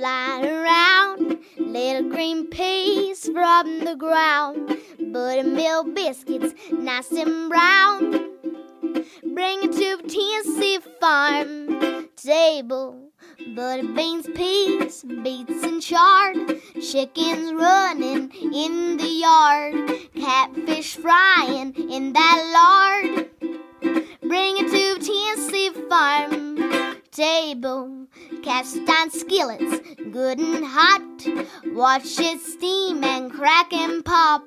flying around. Little green peas from the ground. Buttermilk biscuits, nice and brown. Bring it to Tennessee farm table. Watch it steam and crack and pop.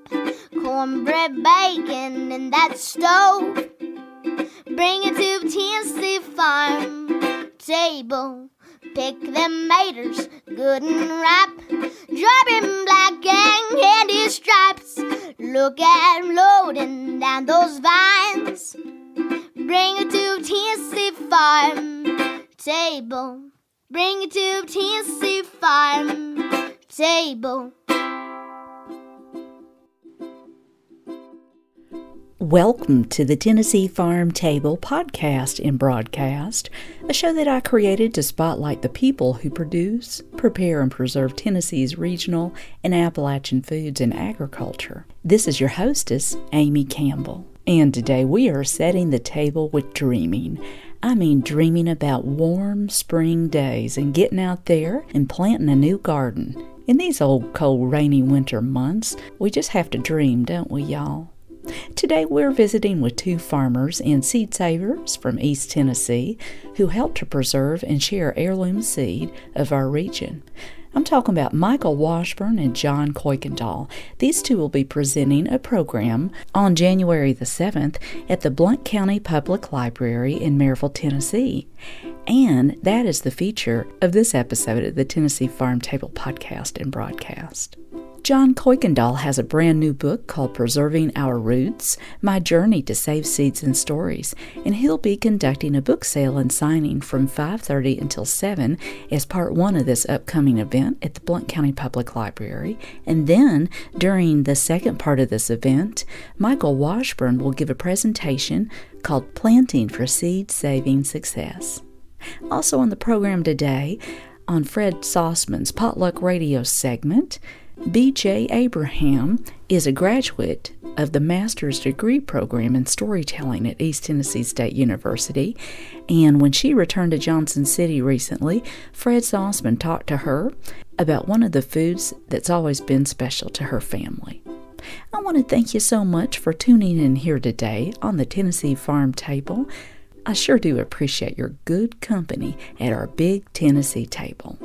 Cornbread bacon in that stove. Bring it to Tennessee farm table. Pick them maters, good and ripe. Dropping black and candy stripes. Look at 'em loading down those vines. Bring it to Tennessee farm table. Bring it to Tennessee farm table. Welcome to the Tennessee Farm Table podcast and broadcast, a show that I created to spotlight the people who produce, prepare, and preserve Tennessee's regional and Appalachian foods and agriculture. This is your hostess, Amy Campbell. And today we are setting the table with dreaming. I mean, dreaming about warm spring days and getting out there and planting a new garden. In these old, cold, rainy winter months, we just have to dream, don't we, y'all? Today we're visiting with two farmers and seed savers from East Tennessee who help to preserve and share heirloom seed of our region. I'm talking about Michael Washburn and John Kuykendall. These two will be presenting a program on January the 7th at the Blount County Public Library in Maryville, Tennessee. And that is the feature of this episode of the Tennessee Farm Table podcast and broadcast. John Kuykendall has a brand new book called Preserving Our Roots My Journey to Save Seeds and Stories, and he'll be conducting a book sale and signing from 5:30 until 7 as part 1 of this upcoming event at the Blount County Public Library. And then, during the second part of this event, Michael Washburn will give a presentation called Planting for Seed Saving Success. Also on the program today, on Fred Sauceman's Potluck Radio segment, B.J. Abraham is a graduate of the master's degree program in storytelling at East Tennessee State University. And when she returned to Johnson City recently, Fred Sauceman talked to her about one of the foods that's always been special to her family. I want to thank you so much for tuning in here today on the Tennessee Farm Table. I sure do appreciate your good company at our big Tennessee table.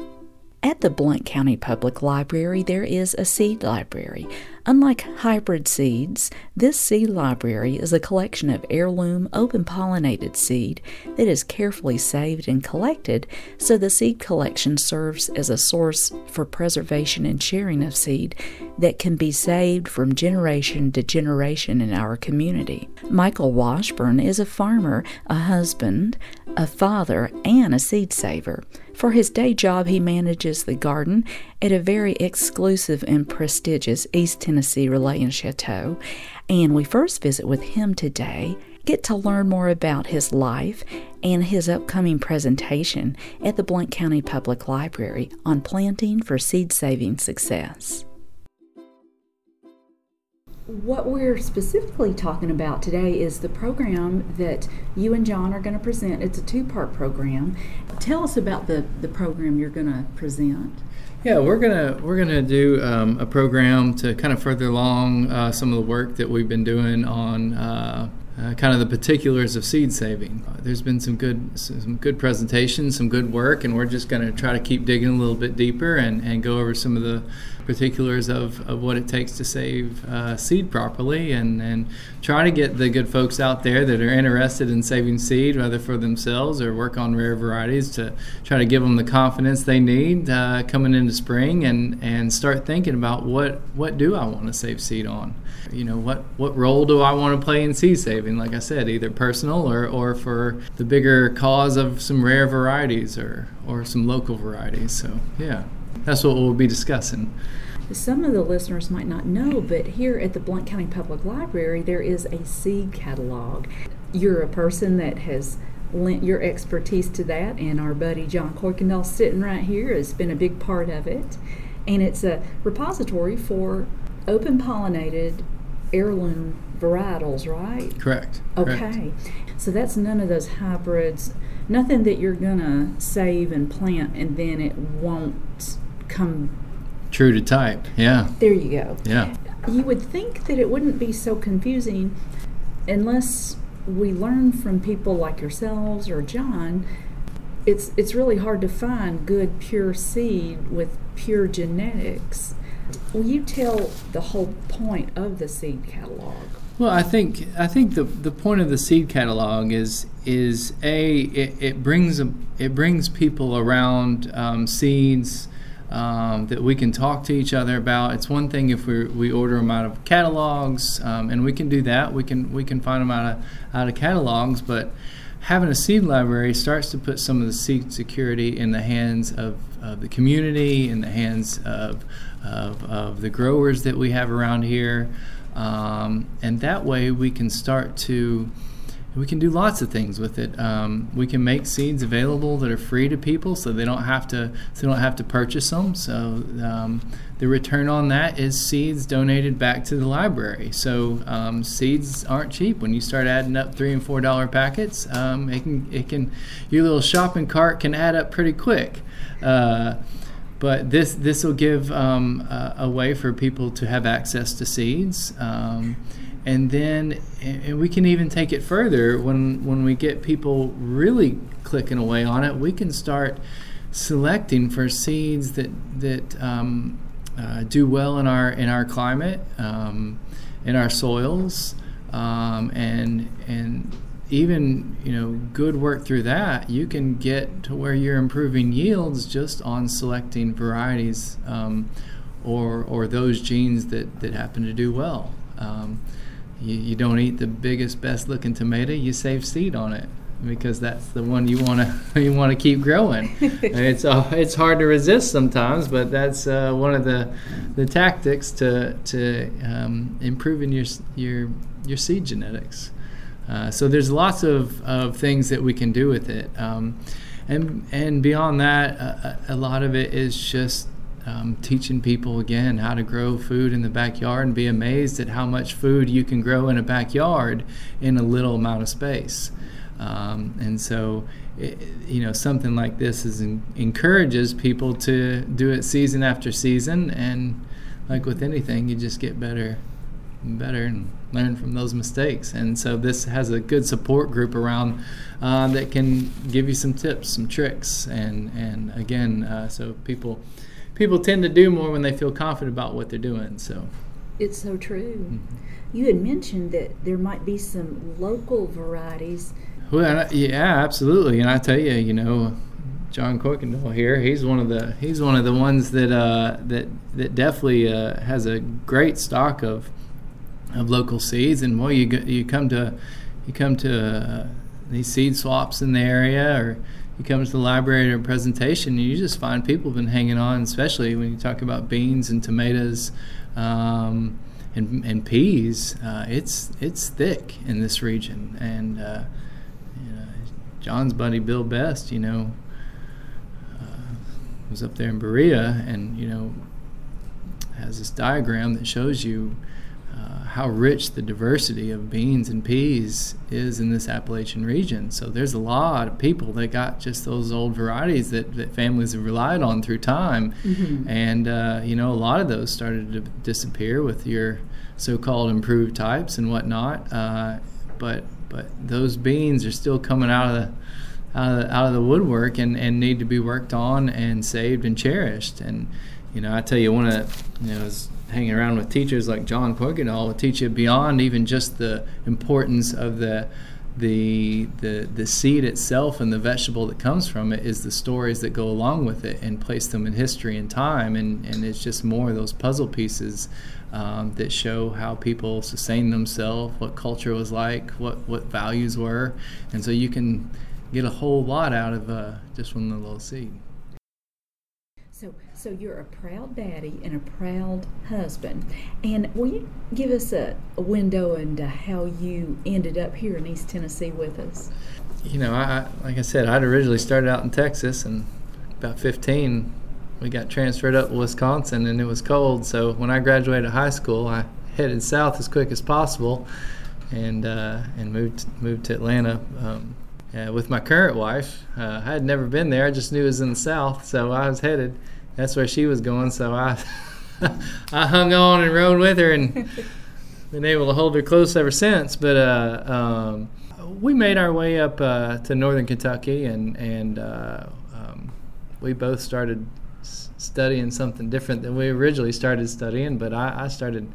At the Blount County Public Library, there is a seed library. Unlike hybrid seeds, this seed library is a collection of heirloom, open pollinated seed that is carefully saved and collected so the seed collection serves as a source for preservation and sharing of seed that can be saved from generation to generation in our community. Michael Washburn is a farmer, a husband, a father, and a seed saver. For his day job, he manages the garden at a very exclusive and prestigious East Tennessee Relais and Châteaux. And we first visit with him today, get to learn more about his life and his upcoming presentation at the Blount County Public Library on planting for seed saving success. What we're specifically talking about today is the program that you and John are going to present. It's a two part program. Tell us about the, the program you're going to present. Yeah, we're gonna we're gonna do um, a program to kind of further along uh, some of the work that we've been doing on uh, uh, kind of the particulars of seed saving. There's been some good some good presentations, some good work, and we're just going to try to keep digging a little bit deeper and, and go over some of the particulars of, of what it takes to save uh, seed properly and, and try to get the good folks out there that are interested in saving seed, whether for themselves or work on rare varieties, to try to give them the confidence they need uh, coming into spring and, and start thinking about what, what do I want to save seed on? You know, what, what role do I want to play in seed saving? Like I said, either personal or, or for the bigger cause of some rare varieties or, or some local varieties. So, yeah that's what we'll be discussing. Some of the listeners might not know, but here at the Blount County Public Library, there is a seed catalog. You're a person that has lent your expertise to that, and our buddy John Kuykendall sitting right here has been a big part of it. And it's a repository for open pollinated heirloom varietals, right? Correct. Okay. Correct. So that's none of those hybrids, nothing that you're going to save and plant and then it won't come. True to type, yeah. There you go. Yeah. You would think that it wouldn't be so confusing unless we learn from people like yourselves or John. It's, it's really hard to find good pure seed with pure genetics. Will you tell the whole point of the seed catalog? Well, I think I think the the point of the seed catalog is is a it, it brings a, it brings people around um, seeds um, that we can talk to each other about. It's one thing if we we order them out of catalogs, um, and we can do that. We can we can find them out of out of catalogs, but having a seed library starts to put some of the seed security in the hands of, of the community, in the hands of, of, of the growers that we have around here. Um, and that way we can start to we can do lots of things with it. Um, we can make seeds available that are free to people, so they don't have to so they don't have to purchase them. So um, the return on that is seeds donated back to the library. So um, seeds aren't cheap. When you start adding up three and four dollar packets, um, it can it can your little shopping cart can add up pretty quick. Uh, but this this will give um, a, a, way for people to have access to seeds, um, and then and we can even take it further when when we get people really clicking away on it. We can start selecting for seeds that that um, uh, do well in our in our climate, um, in our soils, um, and and even you know good work through that you can get to where you're improving yields just on selecting varieties um, or or those genes that that happen to do well um, you, you don't eat the biggest best looking tomato you save seed on it because that's the one you want to you want to keep growing. it's uh, it's hard to resist sometimes, but that's uh, one of the the tactics to to um, improving your your your seed genetics. Uh, so there's lots of, of things that we can do with it. Um, and, and beyond that, a, a, lot of it is just um, teaching people again how to grow food in the backyard and be amazed at how much food you can grow in a backyard in a little amount of space. Um, and so, it, you know, something like this is in, encourages people to do it season after season. And like with anything, you just get better and better and learn from those mistakes. And so this has a good support group around uh, that can give you some tips, some tricks, and and again, uh, so people people tend to do more when they feel confident about what they're doing. So it's so true. Mm-hmm. You had mentioned that there might be some local varieties. Well, yeah, absolutely. And I tell you, you know, John Kuykendall here. He's one of the he's one of the ones that uh, that that definitely uh, has a great stock of of local seeds, and well, you you come to you come to uh, these seed swaps in the area, or you come to the library or presentation, and you just find people have been hanging on, especially when you talk about beans and tomatoes. Um, and, and peas, uh, it's it's thick in this region, and uh, you know, John's buddy Bill Best, you know, uh, was up there in Berea, and you know, has this diagram that shows you how rich the diversity of beans and peas is in this Appalachian region. So there's a lot of people that got just those old varieties that, that families have relied on through time. Mm-hmm. And, uh, you know, a lot of those started to disappear with your so called improved types and whatnot. Uh, but, but those beans are still coming out of the out of the, out of the woodwork and, and need to be worked on and saved and cherished. And you know, I tell you, one of the, you know, hanging around with teachers like John Kuykendall will teach you beyond even just the importance of the the the the seed itself and the vegetable that comes from it is the stories that go along with it and place them in history and time. And and it's just more of those puzzle pieces um, that show how people sustain themselves what culture was like what what values were. And so you can get a whole lot out of uh, just one little seed so, you're a proud daddy and a proud husband. And will you give us a, a window into how you ended up here in East Tennessee with us? you know, I, like I said, I'd originally started out in Texas, and about 15, we got transferred up to Wisconsin, and it was cold. So when I graduated high school, I headed south as quick as possible, and uh, and moved moved to Atlanta. Um, uh, with my current wife, uh, I had never been there. I just knew it was in the south, so I was headed. That's where she was going. So I I hung on and rode with her, and been able to hold her close ever since. But uh, um, we made our way up uh, to northern Kentucky, and and uh, um, we both started s- studying something different than we originally started studying. But I, I started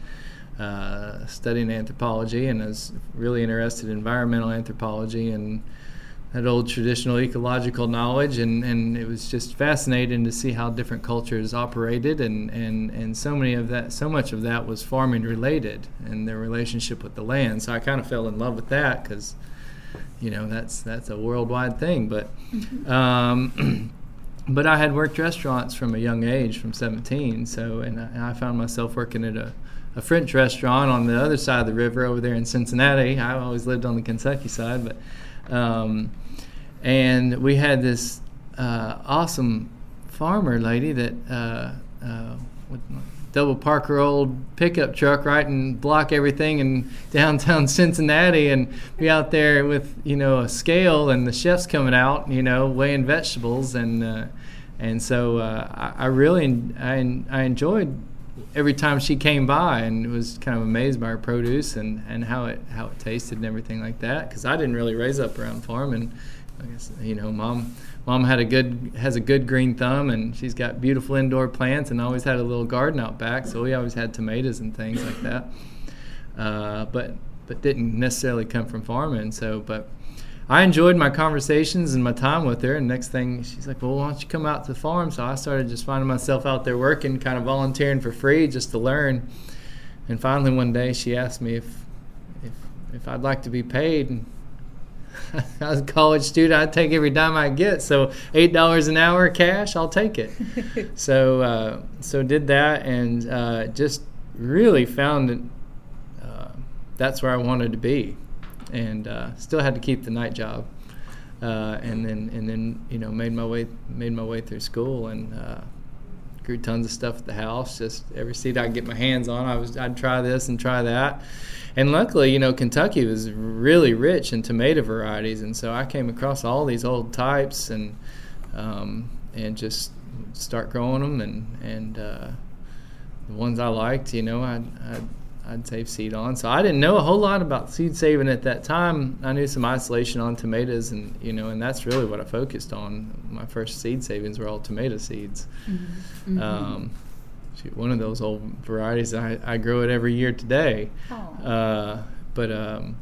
uh, studying anthropology, and was really interested in environmental anthropology and that old traditional ecological knowledge and, and it was just fascinating to see how different cultures operated and, and, and so many of that so much of that was farming related and their relationship with the land. So I kind of fell in love with that because you know that's that's a worldwide thing. But um, but I had worked restaurants from a young age from 17 so and I, and I found myself working at a a French restaurant on the other side of the river over there in Cincinnati. I always lived on the Kentucky side, but um, and we had this uh, awesome farmer lady that uh, uh, double park her old pickup truck right and block everything in downtown Cincinnati and be out there with you know a scale and the chefs coming out you know weighing vegetables. And uh, and so uh, I, I, really I, I enjoyed every time she came by and was kind of amazed by her produce and, and how it how it tasted and everything like that because I didn't really raise up around farming I guess you know, mom mom had a good has a good green thumb, and she's got beautiful indoor plants, and always had a little garden out back. So we always had tomatoes and things like that. Uh, but but didn't necessarily come from farming. So but. I enjoyed my conversations and my time with her. And next thing, she's like, "Well, why don't you come out to the farm?" So I started just finding myself out there working, kind of volunteering for free just to learn. And finally, one day, she asked me if if if I'd like to be paid. And I was a college student. I'd take every dime I get. So eight dollars an hour cash, I'll take it. so uh, so did that and uh, just really found that uh, that's where I wanted to be, and uh, still had to keep the night job. Uh, and then and then you know made my way made my way through school and uh, grew tons of stuff at the house. Just every seed I could get my hands on, I was I'd try this and try that and luckily, you know, Kentucky was really rich in tomato varieties, and so I came across all these old types and um, and just start growing them, and and uh, the ones I liked, you know, I'd, I'd I'd save seed on. So I didn't know a whole lot about seed saving at that time. I knew some isolation on tomatoes, and you know, and that's really what I focused on. My first seed savings were all tomato seeds. Mm-hmm. Um, shoot, one of those old varieties. I, I grow it every year today. Uh, but um,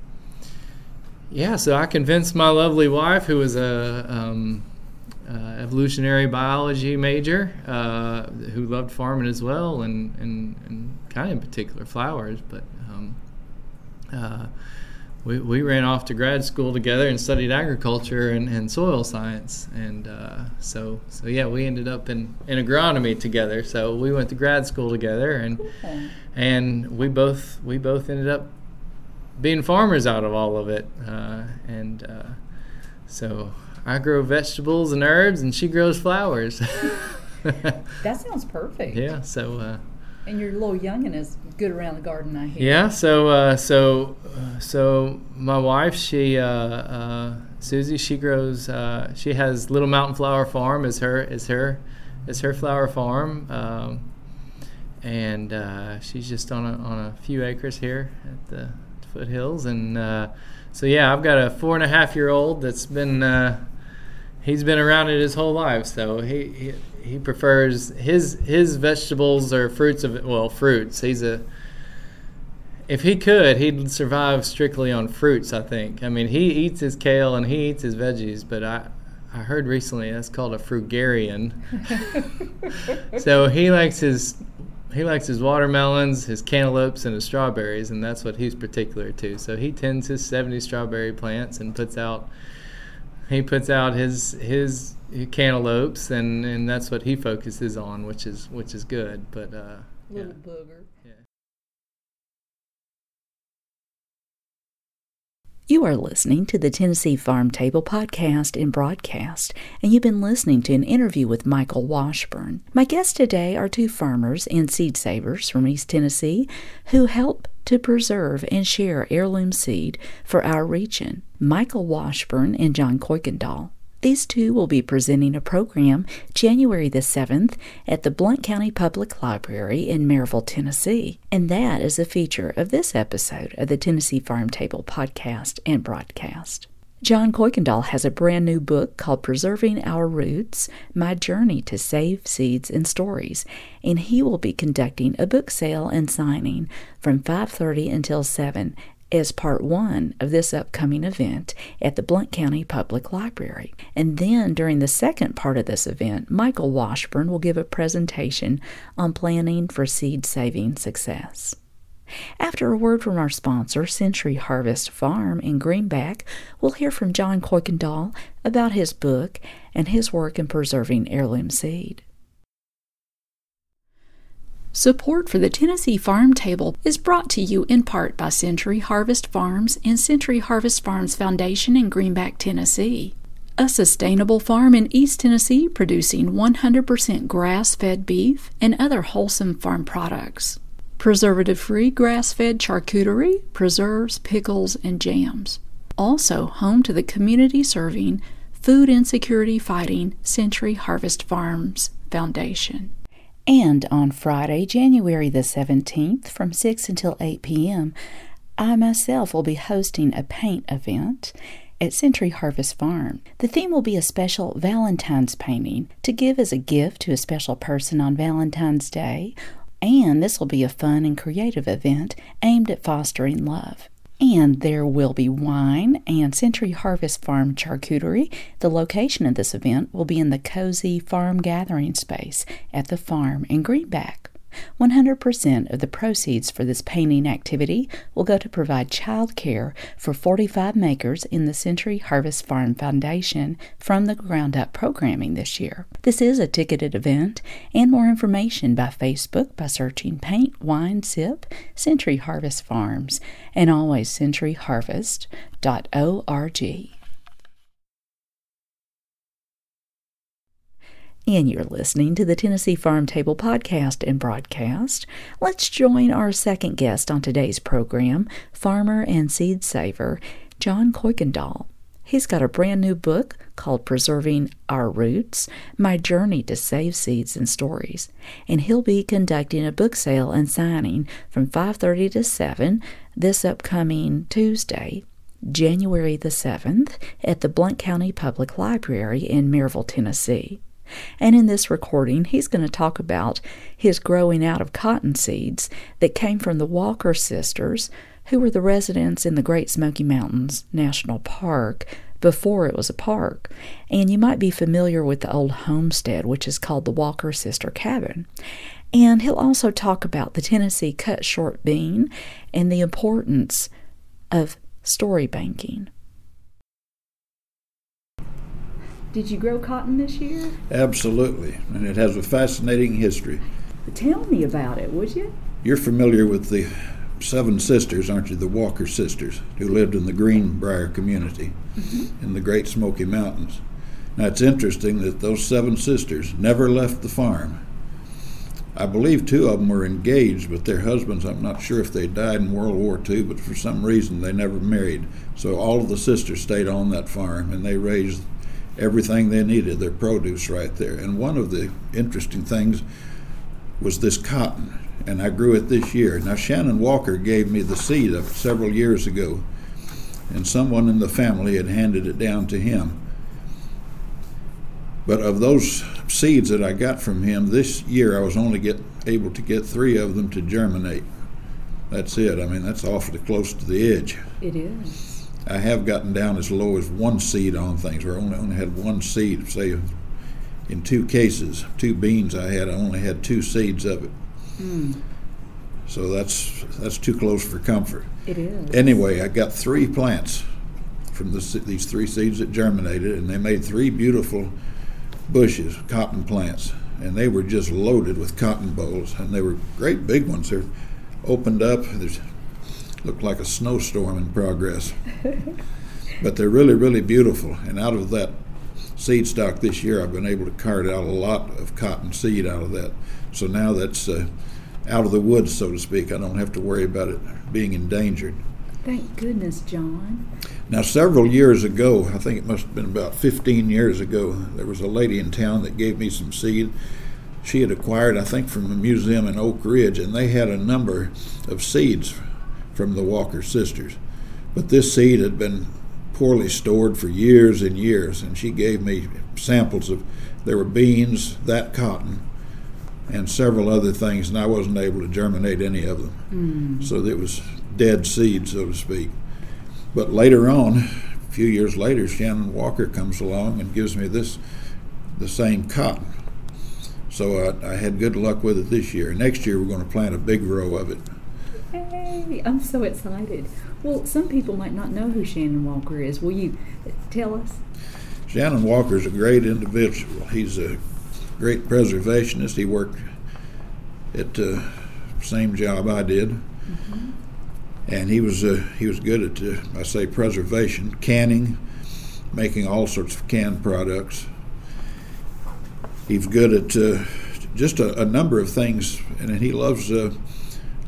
yeah, so I convinced my lovely wife, who was a um, uh, evolutionary biology major, uh, who loved farming as well, and, and, and kind of in particular flowers, but um, uh, we, we ran off to grad school together and studied agriculture and, and soil science. And uh, so, so yeah, we ended up in, in agronomy together. So we went to grad school together, and okay. and we both we both ended up being farmers out of all of it. Uh, and uh, so I grow vegetables and herbs, and she grows flowers. that sounds perfect. Yeah. So uh, and your little youngin is good around the garden, I hear. Yeah. So, uh, so, uh, so my wife, she, uh, uh Susie, she grows. Uh, she has Little Mountain Flower Farm as her is her is her flower farm, um, and uh, she's just on a, on a few acres here at the foothills. And uh, so, yeah, I've got a four and a half year old that's been. uh, he's been around it his whole life, so he, he he prefers his his vegetables or fruits of well fruits. He's a if he could, he'd survive strictly on fruits. I think. I mean, he eats his kale and he eats his veggies, but I I heard recently that's called a frugarian. so he likes his he likes his watermelons, his cantaloupes, and his strawberries, and that's what he's particular to. So he tends his 70 strawberry plants and puts out he puts out his his cantaloupes, and, and that's what he focuses on, which is which is good. But uh, little yeah. booger. Yeah. You are listening to the Tennessee Farm Table podcast and broadcast, and you've been listening to an interview with Michael Washburn. My guests today are two farmers and seed savers from East Tennessee who help to preserve and share heirloom seed for our region Michael Washburn and John Kuykendall. These two will be presenting a program January the 7th at the Blount County Public Library in Maryville, Tennessee. And that is a feature of this episode of the Tennessee Farm Table podcast and broadcast. John Kuykendall has a brand new book called Preserving Our Roots My Journey to Save Seeds and Stories, and he will be conducting a book sale and signing from 5:30 until 7 as part one of this upcoming event at the Blount County Public Library. And then during the second part of this event, Michael Washburn will give a presentation on planning for seed saving success. After a word from our sponsor, Century Harvest Farm in Greenback, we'll hear from John Kuykendall about his book and his work in preserving heirloom seed. Support for the Tennessee Farm Table is brought to you in part by Century Harvest Farms and Century Harvest Farms Foundation in Greenback, Tennessee. A sustainable farm in East Tennessee producing 100% grass fed beef and other wholesome farm products. Preservative free grass fed charcuterie, preserves, pickles, and jams. Also home to the community serving, food insecurity fighting Century Harvest Farms Foundation. And on Friday, January the 17th, from 6 until 8 p.m., I myself will be hosting a paint event at Century Harvest Farm. The theme will be a special Valentine's painting to give as a gift to a special person on Valentine's Day, and this will be a fun and creative event aimed at fostering love. And there will be wine and Century Harvest Farm charcuterie. The location of this event will be in the cozy farm gathering space at the farm in Greenback. 100% of the proceeds for this painting activity will go to provide child care for 45 makers in the Century Harvest Farm Foundation from the Ground Up programming this year. This is a ticketed event, and more information by Facebook by searching Paint Wine Sip Century Harvest Farms and always centuryharvest.org. and you're listening to the Tennessee Farm Table podcast and broadcast. Let's join our second guest on today's program, farmer and seed saver John Kuykendall. He's got a brand new book called Preserving Our Roots My Journey to Save Seeds and Stories. And he'll be conducting a book sale and signing from 5:30 to 7 this upcoming Tuesday, January the 7th, at the Blount County Public Library in Maryville, Tennessee. And in this recording, he's going to talk about his growing out of cotton seeds that came from the Walker sisters, who were the residents in the Great Smoky Mountains National Park before it was a park. And you might be familiar with the old homestead, which is called the Walker Sister Cabin. And he'll also talk about the Tennessee cut short bean and the importance of story banking. Did you grow cotton this year? Absolutely, and it has a fascinating history. Tell me about it, would you? You're familiar with the seven sisters, aren't you? The Walker sisters, who lived in the Greenbrier community mm-hmm. in the Great Smoky Mountains. Now, it's interesting that those seven sisters never left the farm. I believe two of them were engaged with their husbands. I'm not sure if they died in World War II, but for some reason they never married. So all of the sisters stayed on that farm and they raised everything they needed, their produce right there. And one of the interesting things was this cotton, and I grew it this year. Now, Shannon Walker gave me the seed of several years ago, and someone in the family had handed it down to him. But of those seeds that I got from him this year, I was only get, able to get three of them to germinate. That's it. I mean, that's awfully close to the edge. It is. I have gotten down as low as one seed on things, where I only, only had one seed. Say, in two cases, two beans I had, I only had two seeds of it. Mm. So that's that's too close for comfort. It is. Anyway, I got three plants from this, these three seeds that germinated, and they made three beautiful bushes, cotton plants, and they were just loaded with cotton bolls, and they were great big ones. They're opened up. There's look like a snowstorm in progress. but they're really, really beautiful. And out of that seed stock this year, I've been able to cart out a lot of cotton seed out of that. So now that's uh, out of the woods, so to speak. I don't have to worry about it being endangered. Thank goodness, John. Now, several years ago, I think it must have been about 15 years ago, there was a lady in town that gave me some seed. She had acquired, I think, from a museum in Oak Ridge, and they had a number of seeds from the Walker sisters. But this seed had been poorly stored for years and years, and she gave me samples of there were beans, that cotton, and several other things, and I wasn't able to germinate any of them. Mm. So it was dead seed, so to speak. But later on, a few years later, Shannon Walker comes along and gives me this, the same cotton. So I, I had good luck with it this year. Next year, we're going to plant a big row of it. Hey, I'm so excited. Well, some people might not know who Shannon Walker is. Will you tell us? Shannon Walker is a great individual. He's a great preservationist. He worked at the same job I did. Mm-hmm and he was uh, he was good at uh, I say preservation, canning, making all sorts of canned products. He's good at uh, just a, a, number of things, and he loves uh,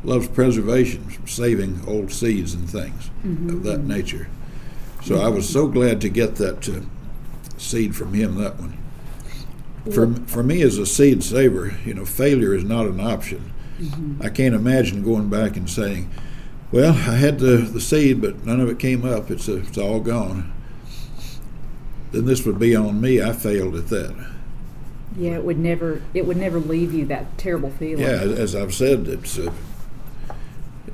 loves preservation, saving old seeds and things mm-hmm. of that nature. So I was so glad to get that uh, seed from him. That one. For, for me as a seed saver, you know, failure is not an option. Mm-hmm. I can't imagine going back and saying, well, I had the, the seed, but none of it came up. It's, a, it's all gone. Then this would be on me. I failed at that. Yeah, it would never it would never leave you that terrible feeling. Yeah, as I've said, it's uh,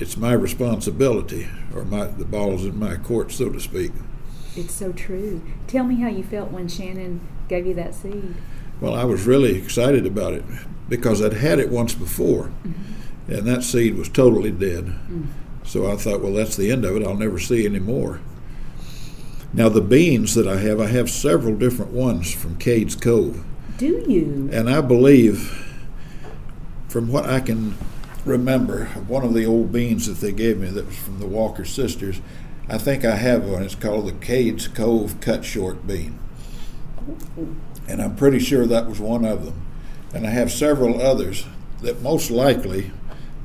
it's my responsibility, or my the ball's in my court, so to speak. It's so true. Tell me how you felt when Shannon gave you that seed. Well, I was really excited about it because I'd had it once before, mm-hmm. and that seed was totally dead. Mm-hmm. So I thought, well, that's the end of it. I'll never see any more. Now, the beans that I have, I have several different ones from Cades Cove. Do you? And I believe, from what I can remember, one of the old beans that they gave me that was from the Walker sisters, I think I have one. It's called the Cades Cove Cut Short Bean. And I'm pretty sure that was one of them. And I have several others that most likely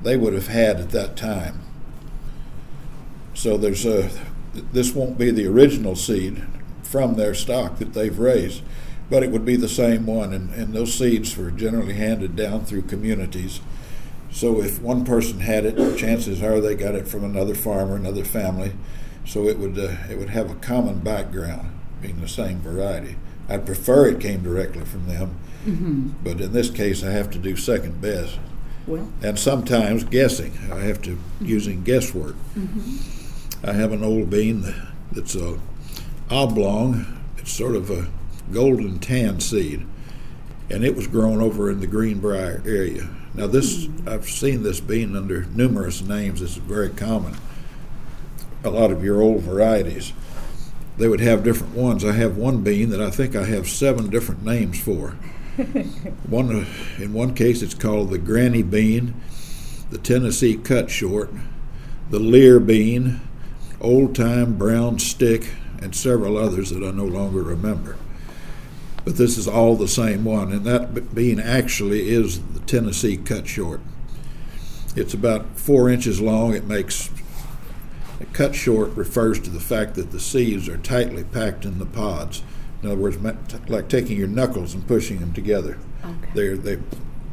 they would have had at that time. So there's a this won't be the original seed from their stock that they've raised, but it would be the same one. And, and those seeds were generally handed down through communities. So if one person had it, chances are they got it from another farmer, another family. So it would uh, it would have a common background, being the same variety. I'd prefer it came directly from them, mm-hmm. but in this case, I have to do second best. Well, and sometimes guessing. I have to using guesswork. Mm-hmm. I have an old bean that's a oblong. It's sort of a golden tan seed, and it was grown over in the Greenbrier area. Now, this I've seen this bean under numerous names. It's very common. A lot of your old varieties, they would have different ones. I have one bean that I think I have seven different names for. one, in one case, it's called the Granny bean, the Tennessee cut short, the Lear bean, Old Time Brown Stick, and several others that I no longer remember. But this is all the same one, and that bean actually is the Tennessee cut short. It's about four inches long. It makes a cut short refers to the fact that the seeds are tightly packed in the pods. In other words, like taking your knuckles and pushing them together. Okay. They're, they,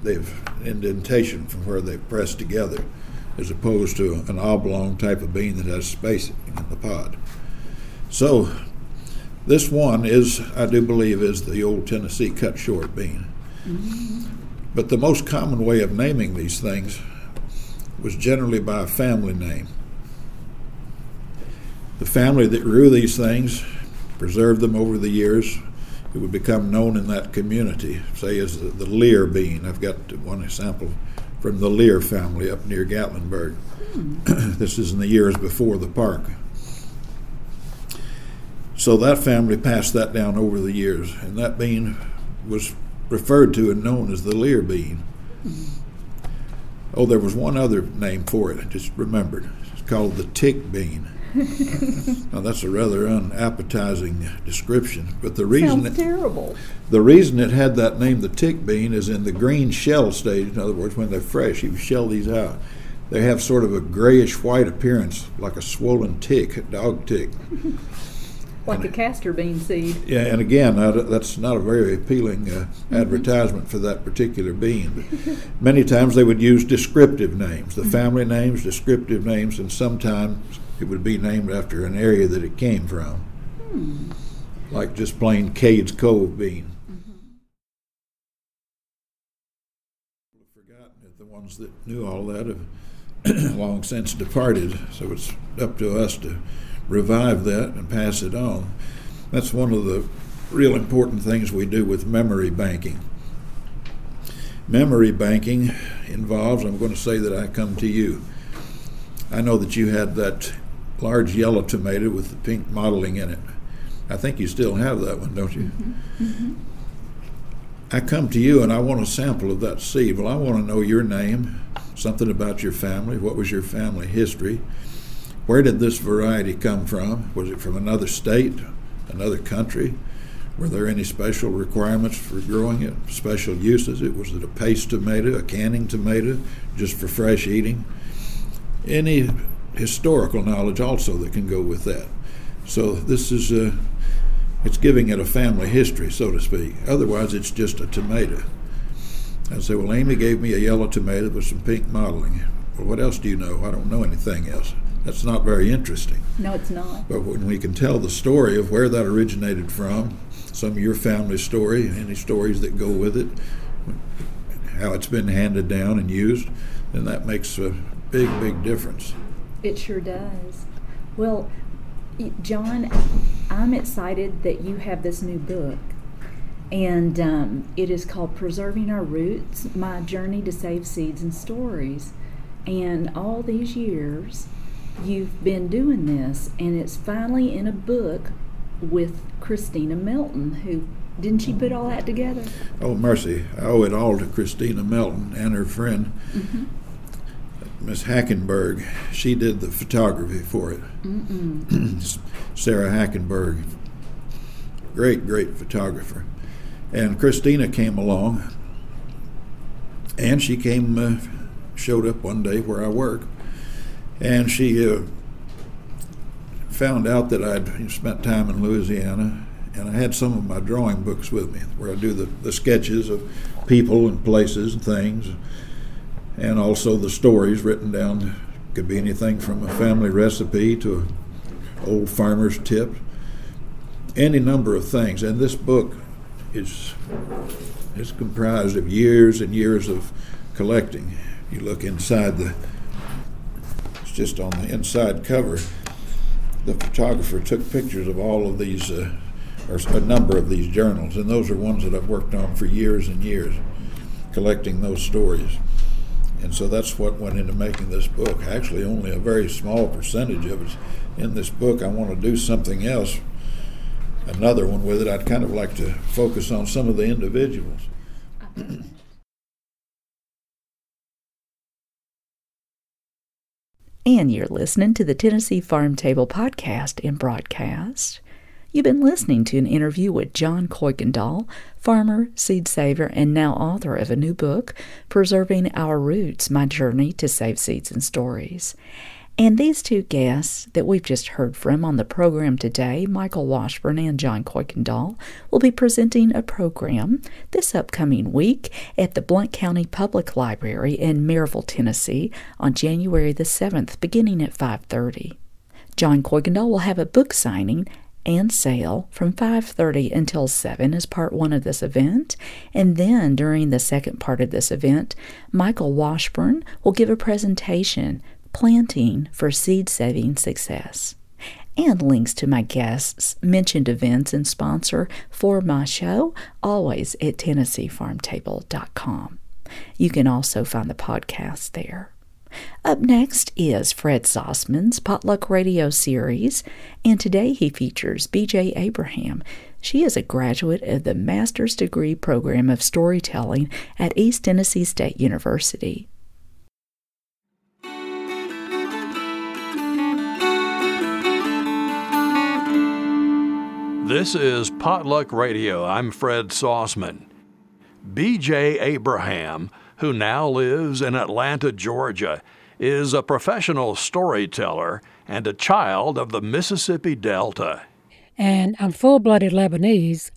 they've indentation from where they press together as opposed to an oblong type of bean that has space in the pod. So this one is, I do believe, is the old Tennessee cut short bean. Mm-hmm. But the most common way of naming these things was generally by a family name. The family that grew these things preserved them over the years. It would become known in that community, say as the, the Lear bean. I've got one example from the Lear family up near Gatlinburg. Hmm. this is in the years before the park. So that family passed that down over the years, and that bean was referred to and known as the Lear bean. Oh, there was one other name for it. I just remembered. It's called the tick bean. now that's a rather unappetizing description, but the reason Sounds it, terrible. the reason it had that name, the tick bean, is in the green shell stage. In other words, when they're fresh, you shell these out. They have sort of a grayish white appearance, like a swollen tick, a dog tick. Like a castor bean seed. Yeah, and again, that- that's not a very appealing uh, mm-hmm. advertisement for that particular bean. But many times they would use descriptive names, the mm-hmm. family names, descriptive names, and sometimes it would be named after an area that it came from, hmm. like just plain Cades Cove bean. Mm-hmm. Forgotten it. The ones that knew all that have long since departed, so it's up to us to revive that and pass it on. That's one of the real important things we do with memory banking. Memory banking involves, I'm going to say that I come to you. I know that you had that large yellow tomato with the pink mottling in it. I think you still have that one, don't you? Mm-hmm. Mm-hmm. I come to you and I want a sample of that seed. Well, I want to know your name, something about your family. What was your family history? Where did this variety come from? Was it from another state, another country? Were there any special requirements for growing it, special uses? It was it a paste tomato, a canning tomato, just for fresh eating? Any historical knowledge also that can go with that. So this is uh, it's giving it a family history, so to speak. Otherwise, it's just a tomato. I say, well, Amy gave me a yellow tomato with some pink mottling. Well, what else do you know? I don't know anything else. That's not very interesting. No, it's not. But when we can tell the story of where that originated from, some of your family story, any stories that go with it, how it's been handed down and used, then that makes a big, big difference. It sure does. Well, John, I'm excited that you have this new book. And um, it is called Preserving Our Roots My Journey to Save Seeds and Stories. And all these years, you've been doing this, and it's finally in a book with Christina Melton, who didn't she put all that together? Oh, mercy. I owe it all to Christina Melton and her friend, Miss Hackenberg. She did the photography for it. Sarah Hackenberg. Great, great photographer. And Christina came along, and she came, uh, showed up one day where I work, and she uh, found out that I'd spent time in Louisiana, and I had some of my drawing books with me where I do the, the sketches of people and places and things, and also the stories written down. Could be anything from a family recipe to an old farmer's tip, any number of things. And this book is is comprised of years and years of collecting. You look inside the just on the inside cover. The photographer took pictures of all of these, uh, or a number of these journals, and those are ones that I've worked on for years and years, collecting those stories. And so that's what went into making this book. Actually, only a very small percentage of it's in this book. I want to do something else, another one with it. I'd kind of like to focus on some of the individuals. And you're listening to the Tennessee Farm Table podcast and broadcast. You've been listening to an interview with John Kuykendall, farmer, seed saver, and now author of a new book, Preserving Our Roots My Journey to Save Seeds and Stories. And these two guests that we've just heard from on the program today, Michael Washburn and John Kuykendall, will be presenting a program this upcoming week at the Blount County Public Library in Maryville, Tennessee on January the 7th, beginning at 5.30. John Kuykendall will have a book signing and sale from 5:30 until 7 as part 1 of this event and then during the second part of this event Michael Washburn will give a presentation planting for seed saving success and links to my guests mentioned events and sponsor for my show always at tennesseefarmtable.com you can also find the podcast there up next is Fred Sauceman's Potluck Radio series, and today he features BJ Abraham. She is a graduate of the Master's Degree Program of Storytelling at East Tennessee State University. This is Potluck Radio. I'm Fred Sauceman. B.J. Abraham, who now lives in Atlanta, Georgia, is a professional storyteller and a child of the Mississippi Delta. And I'm full blooded Lebanese,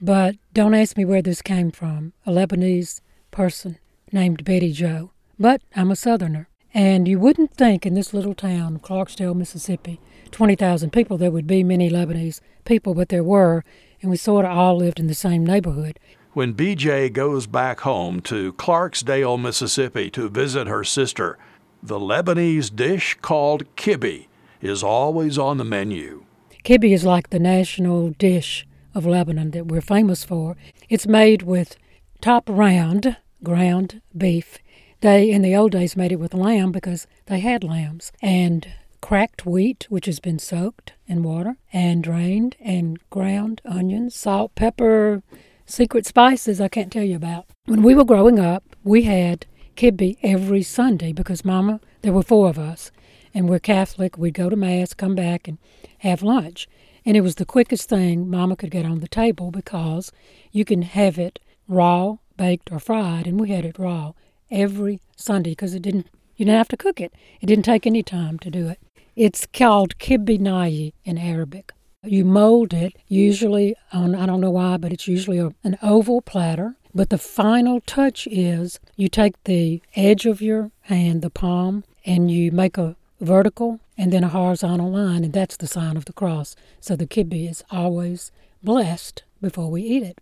but don't ask me where this came from a Lebanese person named Betty Joe. But I'm a Southerner. And you wouldn't think in this little town of Clarksdale, Mississippi, 20,000 people, there would be many Lebanese people, but there were, and we sort of all lived in the same neighborhood. When BJ goes back home to Clarksdale, Mississippi to visit her sister, the Lebanese dish called kibbe is always on the menu. Kibbe is like the national dish of Lebanon that we're famous for. It's made with top round ground beef. They, in the old days, made it with lamb because they had lambs, and cracked wheat, which has been soaked in water and drained, and ground onions, salt, pepper, secret spices I can't tell you about. When we were growing up, we had kibbe every Sunday because Mama, there were four of us, and we're Catholic. We'd go to Mass, come back, and have lunch. And it was the quickest thing Mama could get on the table because you can have it raw, baked, or fried, and we had it raw every Sunday because it didn't you didn't have to cook it. It didn't take any time to do it. It's called kibbe nayi in Arabic. You mold it usually on I don't know why, but it's usually a, an oval platter. But the final touch is you take the edge of your hand, the palm, and you make a vertical and then a horizontal line, and that's the sign of the cross. So the kibbeh is always blessed before we eat it.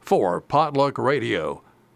For Potluck Radio,